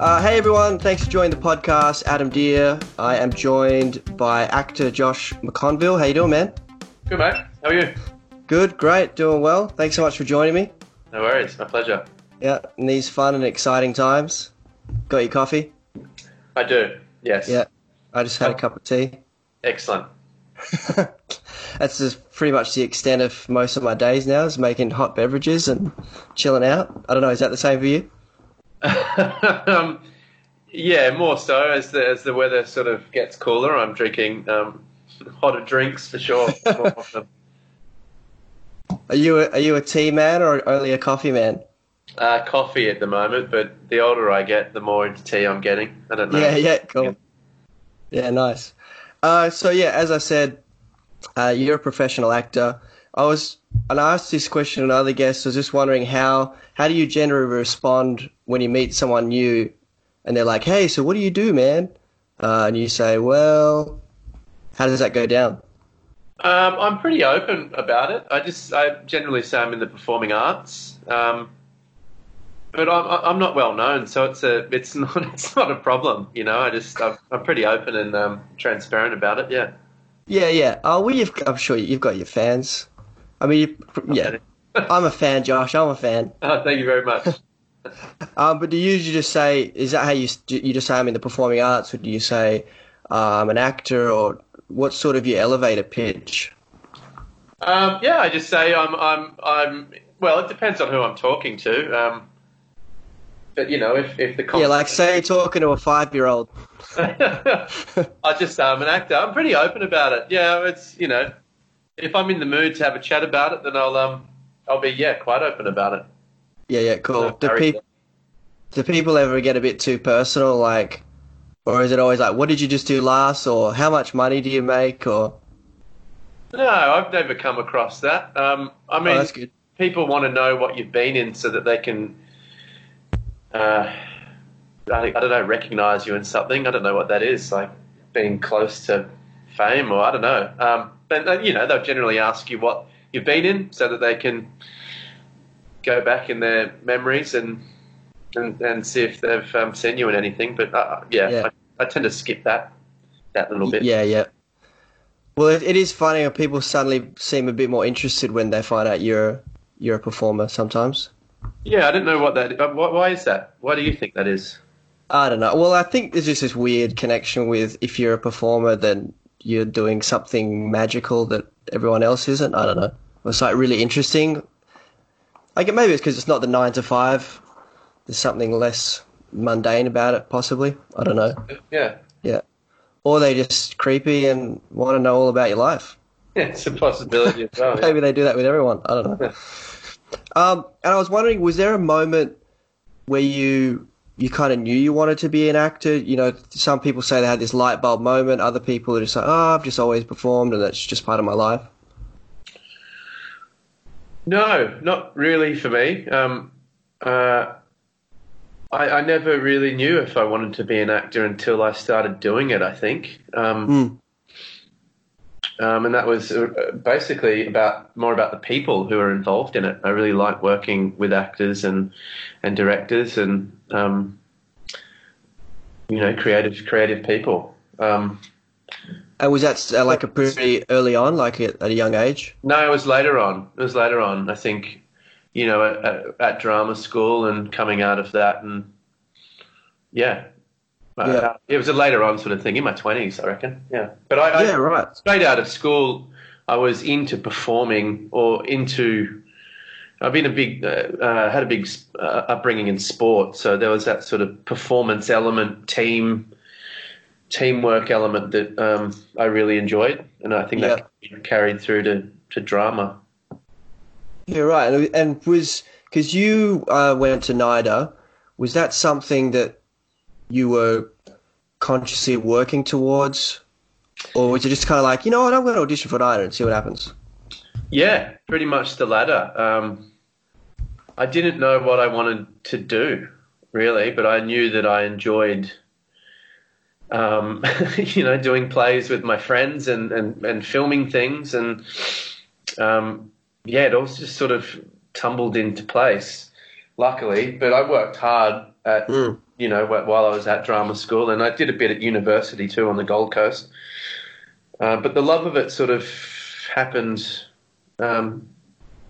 Uh, hey everyone, thanks for joining the podcast. Adam Deer. I am joined by actor Josh McConville. How you doing, man? Good, mate. How are you? Good, great, doing well. Thanks so much for joining me. No worries. My pleasure. Yeah, in these fun and exciting times. Got your coffee? I do. Yes. Yeah. I just had a cup of tea. Excellent. That's just pretty much the extent of most of my days now is making hot beverages and chilling out. I don't know, is that the same for you? Um, yeah, more so as the as the weather sort of gets cooler. I'm drinking um, hotter drinks for sure. Are you a, are you a tea man or only a coffee man? uh, coffee at the moment, but the older I get, the more into tea I'm getting. I don't know. Yeah, yeah, cool. Yeah, nice. Uh, so yeah, as I said, uh, you're a professional actor. I was, and I asked this question to other guests. I was just wondering how how do you generally respond when you meet someone new, and they're like, "Hey, so what do you do, man?" Uh, and you say, "Well, how does that go down?" Um, I'm pretty open about it. I just I generally say I'm in the performing arts. Um, but I'm I'm not well known, so it's a it's not it's not a problem, you know. I just I'm, I'm pretty open and um, transparent about it. Yeah. Yeah, yeah. Oh, well, I'm sure you've got your fans. I mean, yeah. I'm a fan, Josh. I'm a fan. Oh, thank you very much. Um, but do you usually just say, is that how you you just say I'm in the performing arts, or do you say uh, I'm an actor, or what sort of your elevator pitch? Um, yeah, I just say I'm I'm I'm. Well, it depends on who I'm talking to. Um, but you know, if if the Yeah, like say you're talking to a five year old. I just say I'm an actor. I'm pretty open about it. Yeah, it's you know, if I'm in the mood to have a chat about it, then I'll um I'll be yeah quite open about it. Yeah, yeah, cool. Do, Harry- do people ever get a bit too personal, like, or is it always like, what did you just do last, or how much money do you make, or? No, I've never come across that. Um, I Oh, mean, good. people want to know what you've been in so that they can, uh, I, I don't know, recognize you in something. I don't know what that is, like being close to fame, or I don't know. Um, but uh, you know, they'll generally ask you what you've been in so that they can go back in their memories and and, and see if they've um, seen you in anything. But uh, yeah, Yeah. I, I tend to skip that that little bit. Yeah, yeah. Well, it, it is funny when people suddenly seem a bit more interested when they find out you're you're a performer. Sometimes Yeah, I don't know what that. Why, why is that? Why do you think that is? I don't know. Well, I think there's just this weird connection with if you're a performer, then you're doing something magical that everyone else isn't. I don't know. It's like really interesting. I get maybe it's because it's not the nine to five. There's something less mundane about it, possibly. I don't know. Yeah, Yeah. Or they just creepy and want to know all about your life. Yeah, it's a possibility as well. yeah. Maybe they do that with everyone. I don't know. Um, and I was wondering, was there a moment where you you kind of knew you wanted to be an actor? You know, some people say they had this light bulb moment. Other people are just like, oh, I've just always performed, and that's just part of my life. No, not really for me. Um, uh, I, I never really knew if I wanted to be an actor until I started doing it. I think, um, Hmm. Um, and that was uh, basically about more about the people who are involved in it. I really like working with actors and and directors and um, you know creative creative people. Um, And was that uh, like a pretty early on, like at, a young age? No, it was later on. It was later on. I think, you know, at, at, drama school and coming out of that, and yeah, Uh, Yeah. it was a later on sort of thing in my twenties, I reckon. Yeah, but I, yeah, I right. straight out of school, I was into performing or into. I've been a big, uh, uh, had a big uh, upbringing in sport, so there was that sort of performance element, team, teamwork element that um, I really enjoyed, and I think that carried through to, to drama. Yeah, right. And, and was because you uh, went to NIDA, was that something that you were consciously working towards, or was it just kind of like, you know what, I'm going to audition for NIDA and see what happens? Yeah, pretty much the latter. Um, I didn't know what I wanted to do really, but I knew that I enjoyed, um, you know, doing plays with my friends and, and, and filming things, and um, yeah, it all just sort of tumbled into place. Luckily, but I worked hard at Mm. You know, while I was at drama school, and I did a bit at university too on the Gold Coast. Uh, but the love of it sort of happened, um,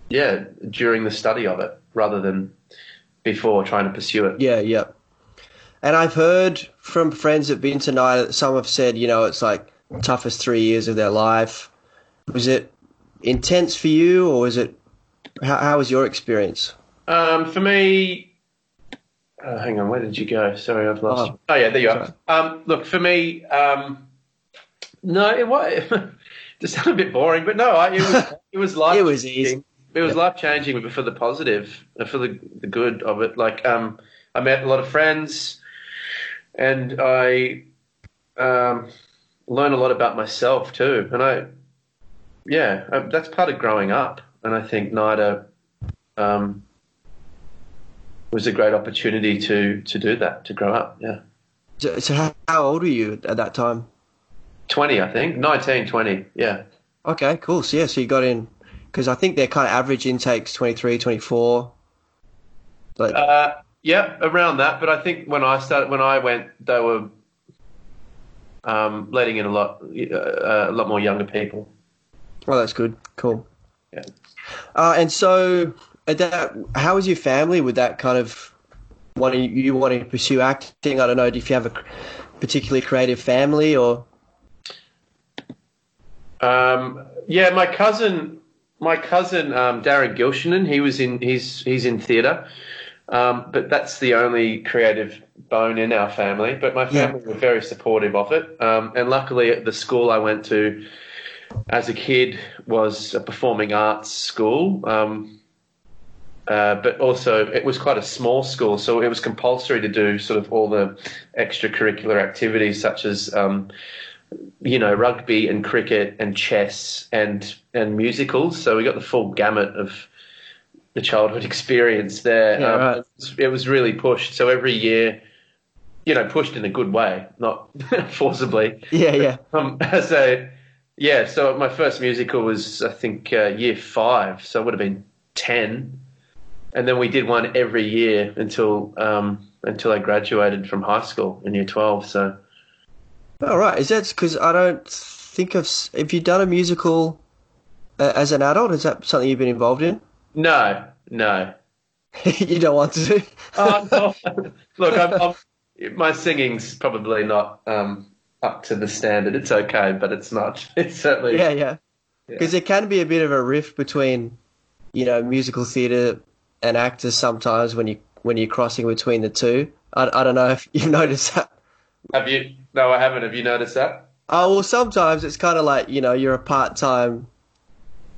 yeah, during the study of it rather than before trying to pursue it. Yeah, yeah. And I've heard from friends that've been to NIDA that some have said, you know, it's like toughest three years of their life. Was it intense for you, or was it? How, how was your experience? Um, for me, uh, hang on, where did you go? Sorry, I've lost. Oh. you. Oh yeah, there you Sorry. are. Um, look, for me, um, no, it was just sounded a bit boring, but no, I, it was it was life. It was easy. It was Yep. life changing, but for the positive, uh, for the the good of it. Like, um, I met a lot of friends, and I um, learned a lot about myself too. And I, yeah, uh, that's part of growing up. And I think NIDA um, was a great opportunity to to do that, to grow up. Yeah, So, how, how old were you at that time? twenty, I think, 19, 20, Yeah, Okay, cool. So yeah, so you got in because I think their kind of average intakes 23, 24. Like, uh, yeah, around that. But I think when I started, when I went, they were um, letting in a lot, uh, a lot more younger people. well, that's good. Cool. Yeah. Uh, and so, that, how was your family with that kind of wanting you wanting to pursue acting? I don't know if you have a particularly creative family or. Um, yeah, my cousin, my cousin um, Darren Gilshenan, he was in he's he's in theatre, um, but that's the only creative bone in our family. But my Yeah. family were very supportive of it, um, and luckily at the school I went to as a kid was a performing arts school. Um, uh, but also, it was quite a small school, so it was compulsory to do sort of all the extracurricular activities, such as um, you know, rugby and cricket and chess and and musicals. So we got the full gamut of the childhood experience there. Yeah, Um, right. it, was, it was really pushed. So every year, you know, pushed in a good way, not forcibly. Yeah, yeah. Um, a yeah, so my first musical was I think uh, year five, so it would have been ten, and then we did one every year until um, until I graduated from high school in year twelve. So. All right. Is that because I don't think of. s- Have you done a musical uh, as an adult? Is that something you've been involved in? No, no. you don't want to do? Oh, no. Look, I'm, I'm, my singing's probably not um, up to the standard. It's okay, but it's not. It's certainly. Yeah, yeah. Because there can be a bit of a rift between, you know, musical theatre and actors sometimes when you when you're crossing between the two. I, I don't know if you've noticed that. Have you? No, I haven't. Have you noticed that? Oh well, sometimes it's kind of like you know you're a part time,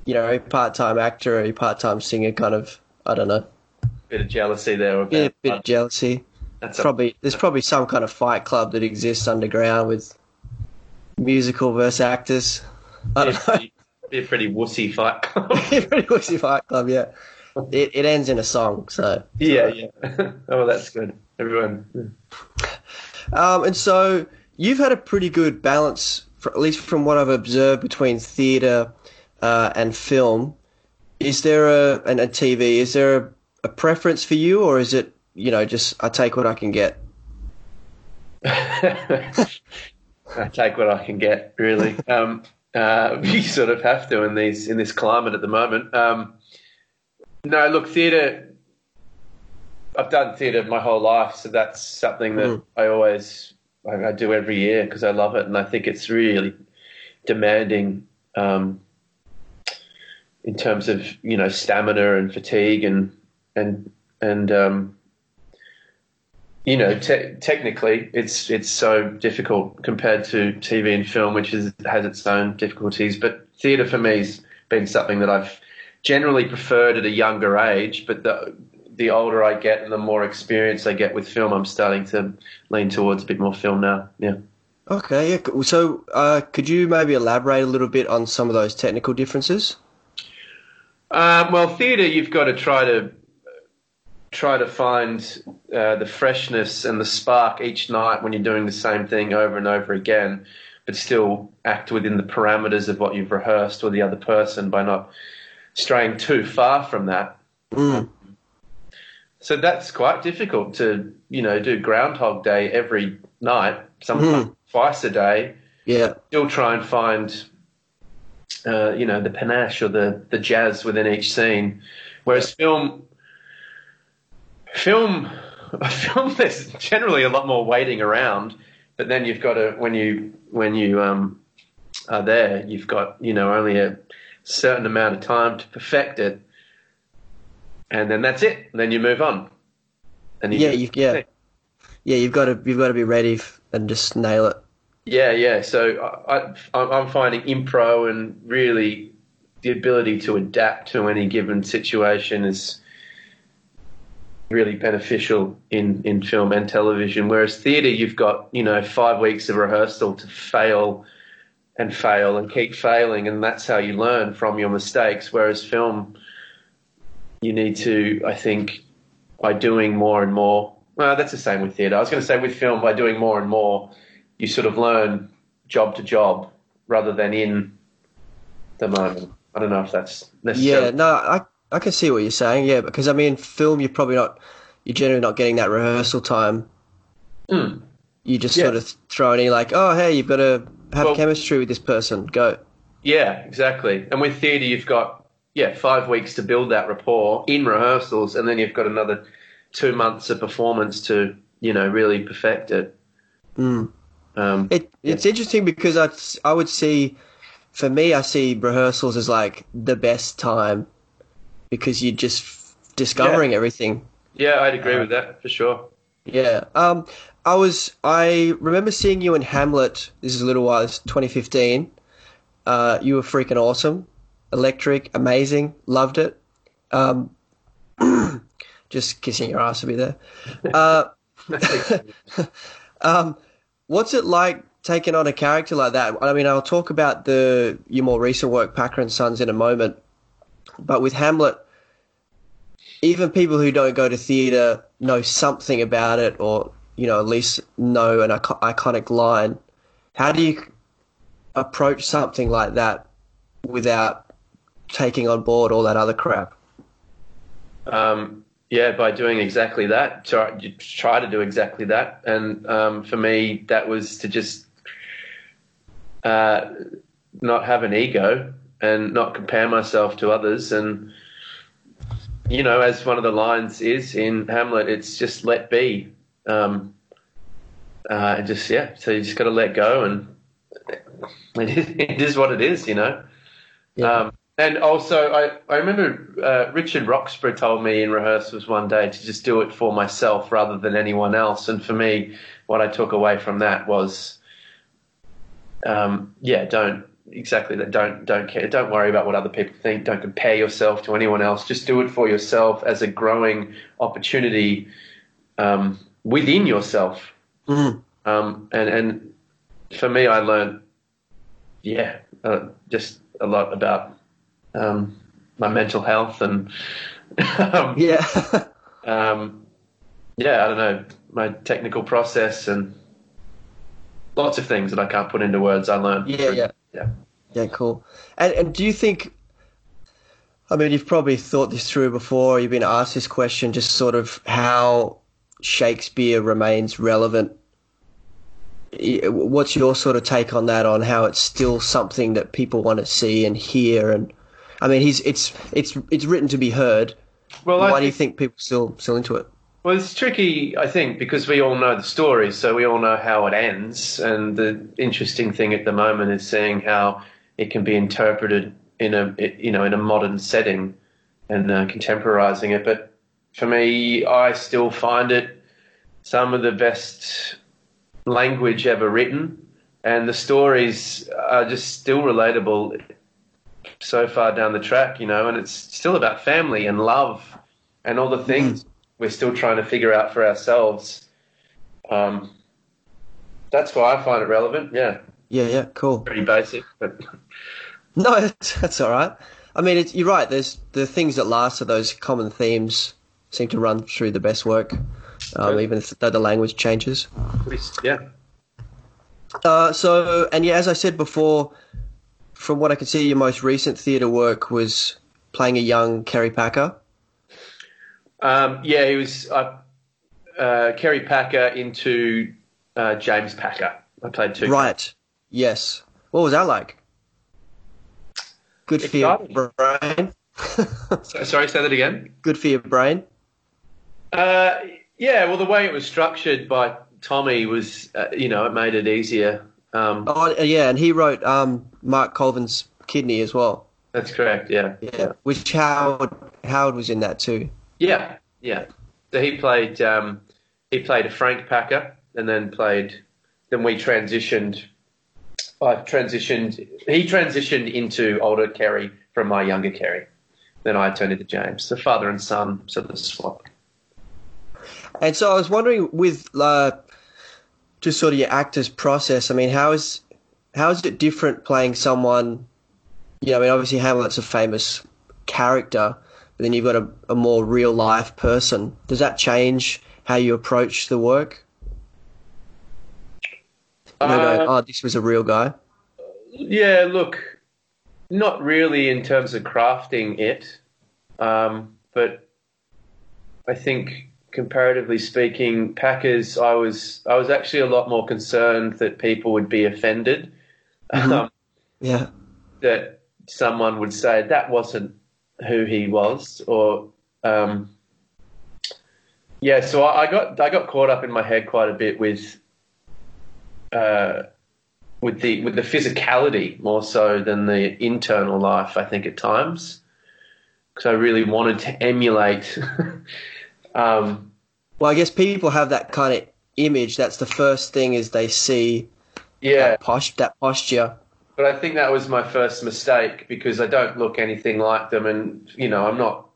you know, part time actor or a part time singer. Kind of, I don't know, Bit of jealousy there. About bit, bit of jealousy. That's a, Probably there's probably some kind of fight club that exists underground with musical versus actors. I don't know. be a pretty wussy fight. Pretty wussy fight club, yeah. It it ends in a song, so. yeah, yeah. oh, that's good. Everyone. Um, and so you've had a pretty good balance, for, at least from what I've observed, between theatre uh, and film. Is there a and a TV? Is there a, a preference for you, or is it you know just I take what I can get? I take what I can get, really. Um, uh, you sort of have to in these in this climate at the moment. Um, no, look, theatre. I've done theatre my whole life, so that's something that Mm. I always I, I do every year because I love it, and I think it's really demanding um, in terms of you know stamina and fatigue and and and um, you know, te- technically, it's it's so difficult compared to TV and film, which is has its own difficulties. But theatre for me has been something that I've generally preferred at a younger age. But the the older I get and the more experience I get with film, I'm starting to lean towards a bit more film now. Yeah. Okay, yeah. So uh, could you maybe elaborate a little bit on some of those technical differences? Um, well, theatre, you've got to try to try to find uh, the freshness and the spark each night when you're doing the same thing over and over again, but still act within the parameters of what you've rehearsed or the other person by not straying too far from that. Mm. So that's quite difficult to, you know, do Groundhog Day every night, sometimes Mhm. twice a day, Yeah. still try and find, uh, you know, the panache or the, the jazz within each scene. Whereas film, film, film, there's generally a lot more waiting around, but then you've got to, when you, when you, um, are there, you've got, you know, only a certain amount of time to perfect it. And then that's it. And then you move on. And you Yeah, just- you, yeah, yeah. You've got to you've got to be ready f- and just nail it. Yeah, yeah. So I, I, I'm finding improv and really the ability to adapt to any given situation is really beneficial in, in film and television. Whereas theatre, you've got you know five weeks of rehearsal to fail and fail and keep failing, and that's how you learn from your mistakes. Whereas film, you need to, I think, by doing more and more. Well, that's the same with theatre. I was going to say with film, by doing more and more, you sort of learn job to job rather than in the moment. I don't know if that's necessary. Yeah, no, I I can see what you're saying. Yeah, because I mean, film, you're probably not you're generally not getting that rehearsal time. Mm. You just Yeah. sort of throw it in like, oh, hey, you've got to have Well- chemistry with this person. Go. Yeah, exactly. And with theatre, you've got yeah five weeks to build that rapport in rehearsals, and then you've got another two months of performance to you know really perfect it. Mm. Um, It it's interesting because I I would see, for me, I see rehearsals as like the best time because you're just f- discovering everything. yeah, I'd agree with that for sure. Yeah. Um, I was. I remember seeing you in Hamlet. This is a little while. It's 2015. Uh, you were freaking awesome, electric, amazing. Loved it. Um, just kissing your ass to be there. Uh, um, what's it like taking on a character like that? I mean, I'll talk about the your more recent work, Packer and Sons, in a moment. But with Hamlet, even people who don't go to theatre know something about it, or you know, at least know an ico- iconic line. How do you approach something like that without taking on board all that other crap? Um, yeah, by doing exactly that, try, try to do exactly that. And um, for me, that was to just uh, not have an ego and not compare myself to others. And, you know, as one of the lines is in Hamlet, it's just let be. Um, uh, and just, yeah, so you just got to let go and it is, it is what it is, you know. Yeah. Um, and also, I, I remember uh, Richard Roxburgh told me in rehearsals one day to just do it for myself rather than anyone else. And for me, what I took away from that was, um, yeah, don't exactly that. Don't don't care. Don't worry about what other people think. Don't compare yourself to anyone else. Just do it for yourself as a growing opportunity um, within yourself. Mhm. Um, and and for me, I learned, yeah, uh, just a lot about um, my mental health and um, Yeah. um, yeah, I don't know, my technical process and lots of things that I can't put into words. I learned. Yeah, yeah. yeah. Yeah, cool. And and do you think? I mean, you've probably thought this through before. You've been asked this question, just sort of how Shakespeare remains relevant. What's your sort of take on that? On how it's still something that people want to see and hear? And I mean, he's it's it's it's written to be heard. Well, Why I do you think, think people still still into it? well, it's tricky, I think, because we all know the story, so we all know how it ends. And the interesting thing at the moment is seeing how it can be interpreted in a you know in a modern setting and uh, contemporizing it. But for me, I still find it some of the best language ever written, and the stories are just still relatable so far down the track, you know, and it's still about family and love and all the things we're still trying to figure out for ourselves. Um, that's why I find it relevant. Yeah, Yeah, yeah, cool. pretty basic, but No, that's, that's all right. I mean, it's, you're right. There's the things that last are those common themes seem to run through the best work, um, even if though the language changes. yeah. Uh, so, and yeah, as I said before, from what I can see, your most recent theatre work was playing a young Kerry Packer. Um, yeah, he was uh, uh, Kerry Packer into uh, James Packer. I played two. Right. Yes. What was that like? Good for your brain. So- sorry, say that again. Good for your brain. Uh, yeah, well, the way it was structured by Tommy was, uh, you know, it made it easier. Um, Oh yeah, and he wrote um, Mark Colvin's Kidney as well. That's correct. Yeah. Yeah, which Howard Howard was in that too. Yeah. Yeah. So he played. Um, he played a Frank Packer, and then played. Then we transitioned. I transitioned. He transitioned into older Kerry from my younger Kerry. Then I turned into James, the father and son, sort of swap. And so I was wondering, with uh, just sort of your actor's process. I mean, how is how is it different playing someone? You know, I mean, obviously Hamlet's a famous character, but then you've got a, a more real life person. Does that change how you approach the work? You know, going, Uh, oh, this was a real guy. Yeah, look, not really in terms of crafting it, um, but I think comparatively speaking, Packers, I was I was actually a lot more concerned that people would be offended, um, Yeah, that someone would say that wasn't who he was, or um, yeah. So I, I got I got caught up in my head quite a bit with. Uh, with the with the physicality more so than the internal life. I think at times because I really wanted to emulate. um, Well, I guess people have that kind of image. That's the first thing is they see yeah, that, posh- that posture. but I think that was my first mistake because I don't look anything like them, and you know I'm not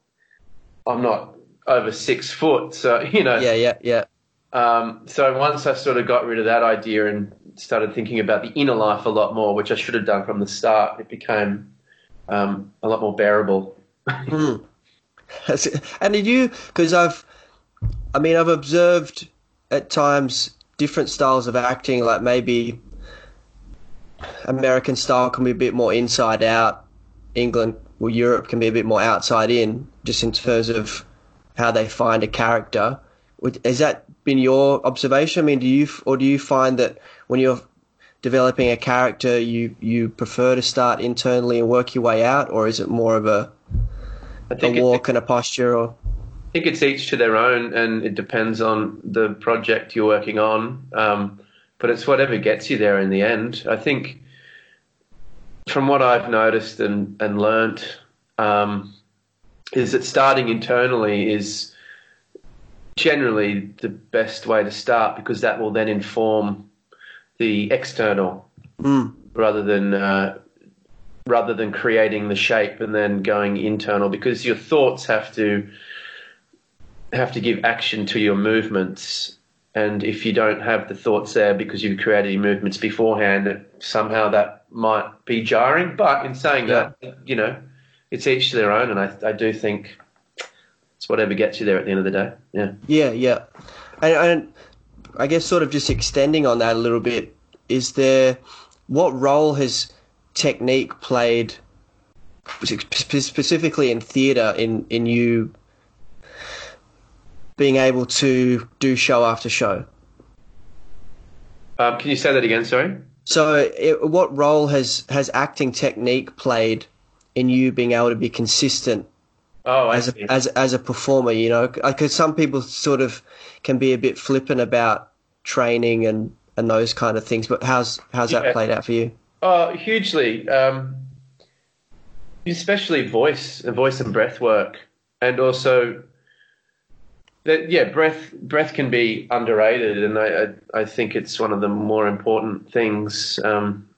I'm not over six foot, so you know. Yeah, yeah, yeah. Um, so once I sort of got rid of that idea and started thinking about the inner life a lot more, which I should have done from the start, it became um, a lot more bearable. Hmm. and did you? Because I've, I mean, I've observed at times different styles of acting. Like maybe American style can be a bit more inside out. England or Europe can be a bit more outside in, just in terms of how they find a character. Has that been your observation? I mean, do you or do you find that when you're developing a character, you you prefer to start internally and work your way out, or is it more of a I a think it- walk and a posture? Or I think it's each to their own, and it depends on the project you're working on. Um, but it's whatever gets you there in the end. I think, from what I've noticed and and learnt, um, is that starting internally is generally the best way to start because that will then inform the external Mm. rather than uh, rather than creating the shape and then going internal because your thoughts have to have to give action to your movements. And if you don't have the thoughts there because you've created your movements beforehand somehow that might be jarring. But in saying that you know it's each to their own. And I, I do think it's whatever gets you there at the end of the day. Yeah. Yeah, yeah. And, and I guess sort of just extending on that a little bit, is there what role has technique played specifically in theatre in, in you being able to do show after show? um, can you say that again sorry So, it, what role has, has acting technique played in you being able to be consistent oh as a, as as a performer, you know, because some people sort of can be a bit flippant about training and and those kind of things. But how's how's Yeah. that played out for you? Oh, hugely. Um, especially voice, voice and breath work, and also that yeah, breath breath can be underrated, and I I, I think it's one of the more important things. Um,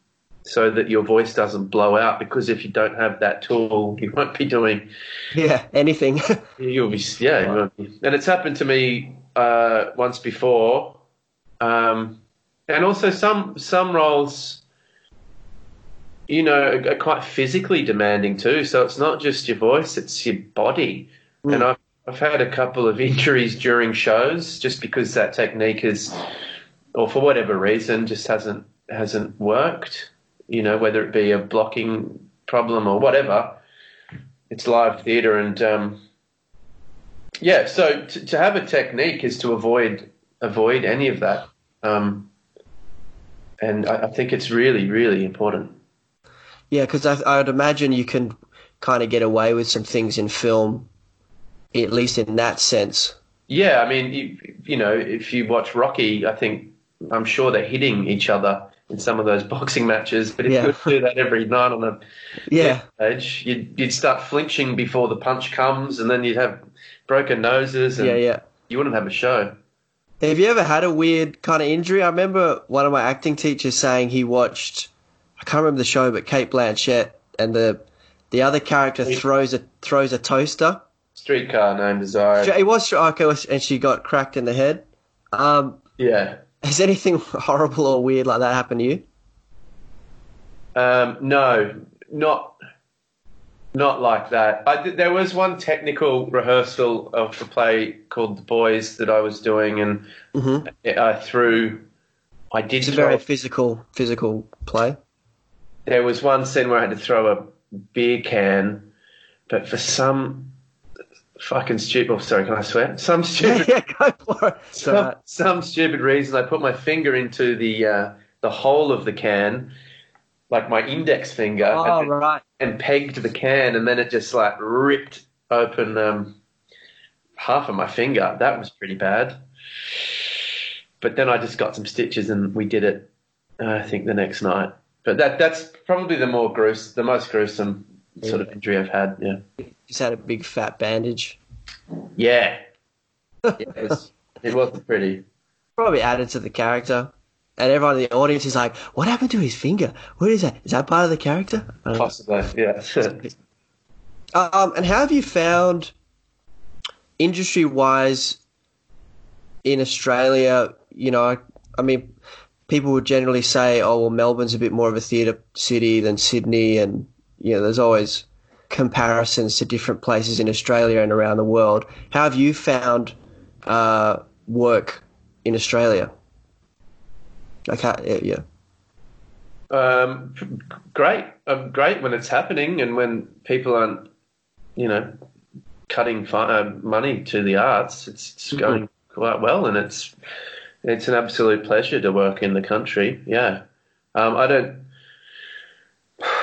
so that your voice doesn't blow out, because if you don't have that tool, you won't be doing. Yeah, anything. You'll be yeah, you won't be. and it's happened to me uh, once before, um, and also some some roles, you know, are, are quite physically demanding too. So it's not just your voice; it's your body. Mm. And I've I've had a couple of injuries during shows just because that technique is, or for whatever reason, just hasn't hasn't worked. You know, whether it be a blocking problem or whatever it's live theatre, and um, Yeah, so to, to have a technique is to avoid avoid any of that, um, and I, I think it's really really important. Yeah, because I, I would imagine you can kind of get away with some things in film, at least in that sense. Yeah, I mean, you, you know, if you watch Rocky, I think I'm sure they're hitting each other in some of those boxing matches. But if Yeah. you would do that every night on a Yeah, stage, you'd, you'd start flinching before the punch comes, and then you'd have broken noses, and yeah, yeah. you wouldn't have a show. Have you ever had a weird kind of injury? I remember one of my acting teachers saying he watched, I can't remember the show, but Cate Blanchett and the the other character throws a throws a toaster. Streetcar named Desire. It was okay, and she got cracked in the head. Um, Yeah. has anything horrible or weird like that happened to you? Um, no, not not like that. I, there was one technical rehearsal of a play called The Boys that I was doing, and hmm I threw. I did It's a very physical physical play. there was one scene where I had to throw a beer can, but for some fucking stupid. Oh, sorry, can I swear? Some stupid. yeah, go for it. So, some, some stupid reason, I put my finger into the uh, the hole of the can, like my index finger, oh and, right. and pegged the can, and then it just like ripped open um, half of my finger. That was pretty bad. But then I just got some stitches, and we did it. Uh, I think the next night. But that that's probably the more gruesome, the most gruesome sort of injury I've had. Yeah. Just had a big fat bandage. Yeah. it was. It wasn't pretty. Probably added to the character. And everyone in the audience is like, "What happened to his finger? What is that? Is that part of the character?" Possibly. Yeah. Um, and how have you found, industry wise, in Australia? You know, I, I mean, people would generally say, "Oh, well, Melbourne's a bit more of a theatre city than Sydney," and you know, there's always comparisons to different places in Australia and around the world. How have you found uh, work in Australia? Like, how, yeah. Um, great, um, great when it's happening and when people aren't, you know, cutting fi- uh, money to the arts. It's, it's Mhm. going quite well, and it's it's an absolute pleasure to work in the country. Yeah, um, I don't.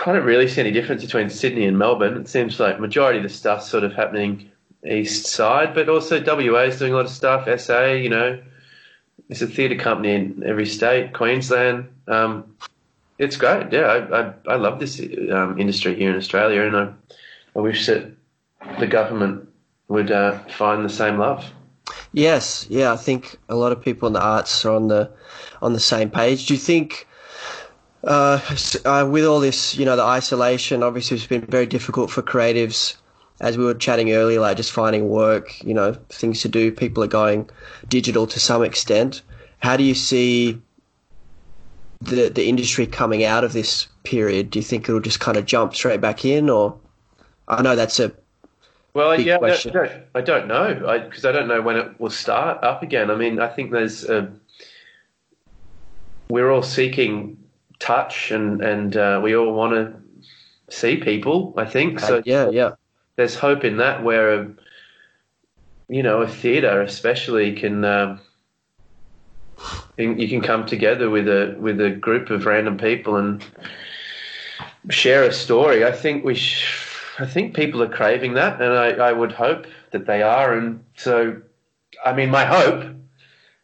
I don't really see any difference between Sydney and Melbourne. It seems like majority of the stuff's sort of happening east side, but also WA is doing a lot of stuff. SA, you know, it's a theatre company in every state. Queensland, um, it's great. Yeah, I, I, I love this um, industry here in Australia, and I, I wish that the government would uh, find the same love. Yes, yeah, I think a lot of people in the arts are on the on the same page. Do you think, uh, uh, with all this, you know, the isolation, obviously it's been very difficult for creatives, as we were chatting earlier, like just finding work, you know, things to do. People are going digital to some extent. How do you see the the industry coming out of this period? Do you think it'll just kind of jump straight back in, or I know that's a Well, yeah, I don't. I don't, I know because I, don't know when it will start up again. I mean, I think there's a, we're all seeking touch and and uh, we all want to see people. I think so. yeah, yeah, there's hope in that where a, you know a theatre especially can um, you you can come together with a with a group of random people and share a story. I think we sh- I think people are craving that, and I, I would hope that they are. And so, I mean, my hope,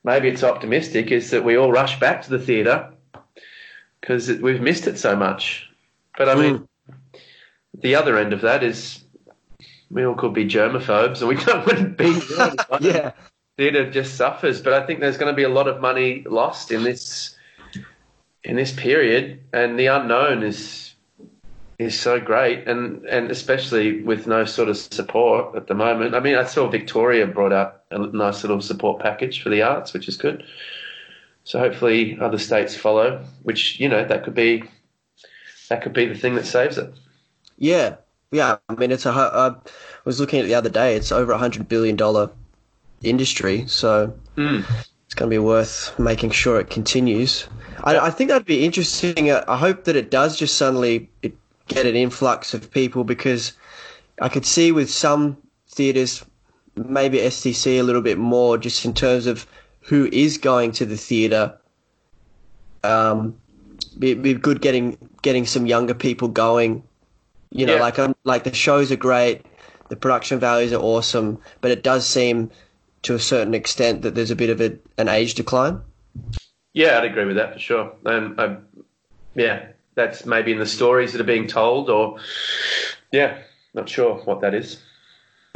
maybe it's optimistic, is that we all rush back to the theatre because we've missed it so much. But I mean, the other end of that is we all could be germaphobes, and we to be. yeah. Theatre just suffers, but I think there's going to be a lot of money lost in this in this period, and the unknown is is so great, and and especially with no sort of support at the moment. I mean, I saw Victoria brought out a nice little support package for the arts, which is good. So hopefully other states follow, which you know that could be that could be the thing that saves it. Yeah, yeah. I mean, it's a. I was looking at it the other day. It's over a hundred billion dollar industry, so Mm. it's going to be worth making sure it continues. I, I think that'd be interesting. Uh, I hope that it does just suddenly get an influx of people because I could see with some theaters maybe STC a little bit more, just in terms of who is going to the theatre. Um, be, be good getting getting some younger people going. You know, Yeah. like um, like the shows are great, the production values are awesome, but it does seem to a certain extent that there's a bit of a, an age decline. Yeah, I'd agree with that for sure. Um, I, yeah, that's maybe in the stories that are being told, or yeah, not sure what that is.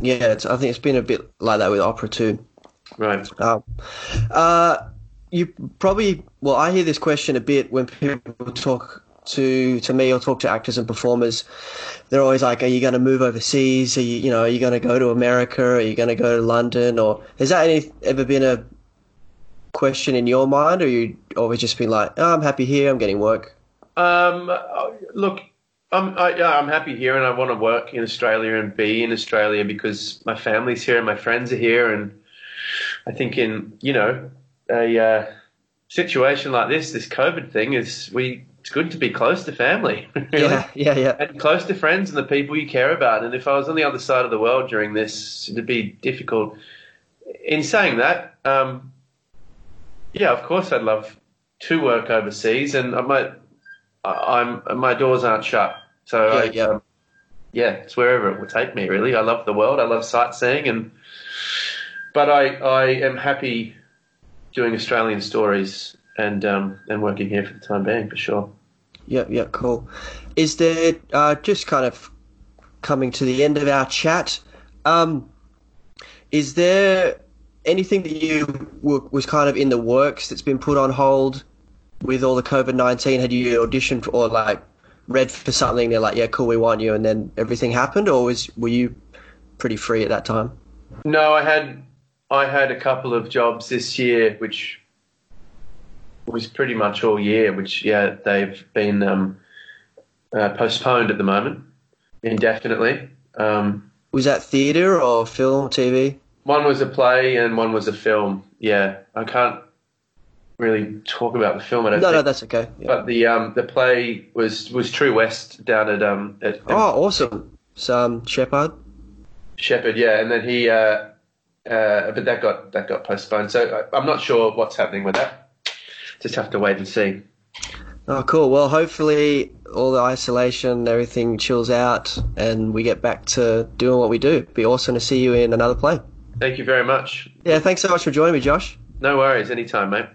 Yeah, it's, I think it's been a bit like that with opera too. Right. Um, uh, you probably well, I hear this question a bit when people talk to to me or talk to actors and performers. They're always like, "Are you going to move overseas? Are you you know are you going to go to America? Are you going to go to London? Or has that any, ever been a question in your mind, or you always just been like, oh, I'm happy here, I'm getting work? Um, uh, look, I'm I, yeah, I'm happy here, and I want to work in Australia and be in Australia because my family's here and my friends are here, and I think in you know a uh, situation like this, this COVID thing is we. It's good to be close to family, really. Yeah, yeah, yeah. and close to friends and the people you care about. And if I was on the other side of the world during this, it'd be difficult. In saying that, um, yeah, of course, I'd love to work overseas, and I might. I- I'm my doors aren't shut, so I, Yeah, yeah. Um, yeah, it's wherever it will take me. Really, I love the world. I love sightseeing, and but I I am happy doing Australian stories and um, and working here for the time being for sure. Yeah, yeah, cool. Is there uh, just kind of coming to the end of our chat? Um, is there anything that you w- was kind of in the works that's been put on hold with all the COVID nineteen? Had you auditioned for, or like read for something? They're like, yeah, cool, we want you, and then everything happened, or was were you pretty free at that time? No, I had I had a couple of jobs this year, which was pretty much all year. Which yeah, they've been um, uh, postponed at the moment indefinitely. Um, Was that theatre or film, TV? one was a play and one was a film. Yeah, I can't really talk about the film. I don't No, no, that's okay. Yeah. but the um, the play was was True West down at um at, Oh, awesome. Sam Shepard. Shepherd, yeah, and then he, uh, uh, but that got that got postponed. So I, I'm not sure what's happening with that. Just have to wait and see. Oh, cool. Well, hopefully all the isolation, everything chills out, and we get back to doing what we do. Be awesome to see you in another play. Thank you very much. Yeah, thanks so much for joining me, Josh. No worries, anytime, mate.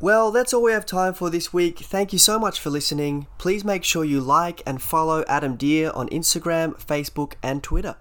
Well, that's all we have time for this week. Thank you so much for listening. Please make sure you like and follow Adam Deer on Instagram, Facebook, and Twitter.